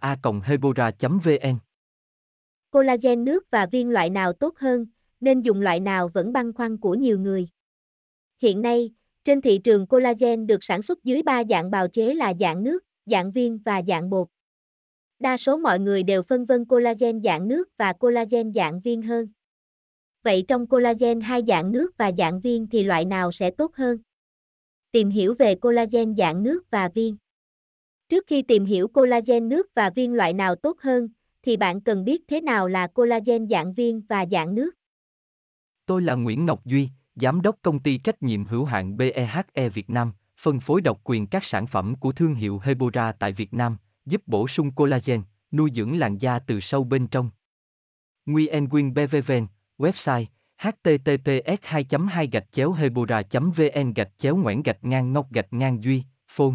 a hebora vn collagen nước và viên loại nào tốt hơn, nên dùng loại nào vẫn băn khoăn của nhiều người hiện nay, trên thị trường collagen được sản xuất dưới ba dạng bào chế là dạng nước, dạng viên và dạng bột Đa số mọi người đều phân vân collagen dạng nước và collagen dạng viên hơn. Vậy trong collagen hai dạng nước và dạng viên thì loại nào sẽ tốt hơn? Tìm hiểu về collagen dạng nước và viên. Trước khi tìm hiểu collagen nước và viên loại nào tốt hơn, thì bạn cần biết thế nào là collagen dạng viên và dạng nước. Tôi là Nguyễn Ngọc Duy, Giám đốc công ty trách nhiệm hữu hạn BEHE Việt Nam, phân phối độc quyền các sản phẩm của thương hiệu Hebora tại Việt Nam, giúp bổ sung collagen, nuôi dưỡng làn da từ sâu bên trong. Nguyen Quyên BVVN, website https 2 2 hebora vn gạch chéo ngoãn gạch ngang ngọc gạch ngang duy phone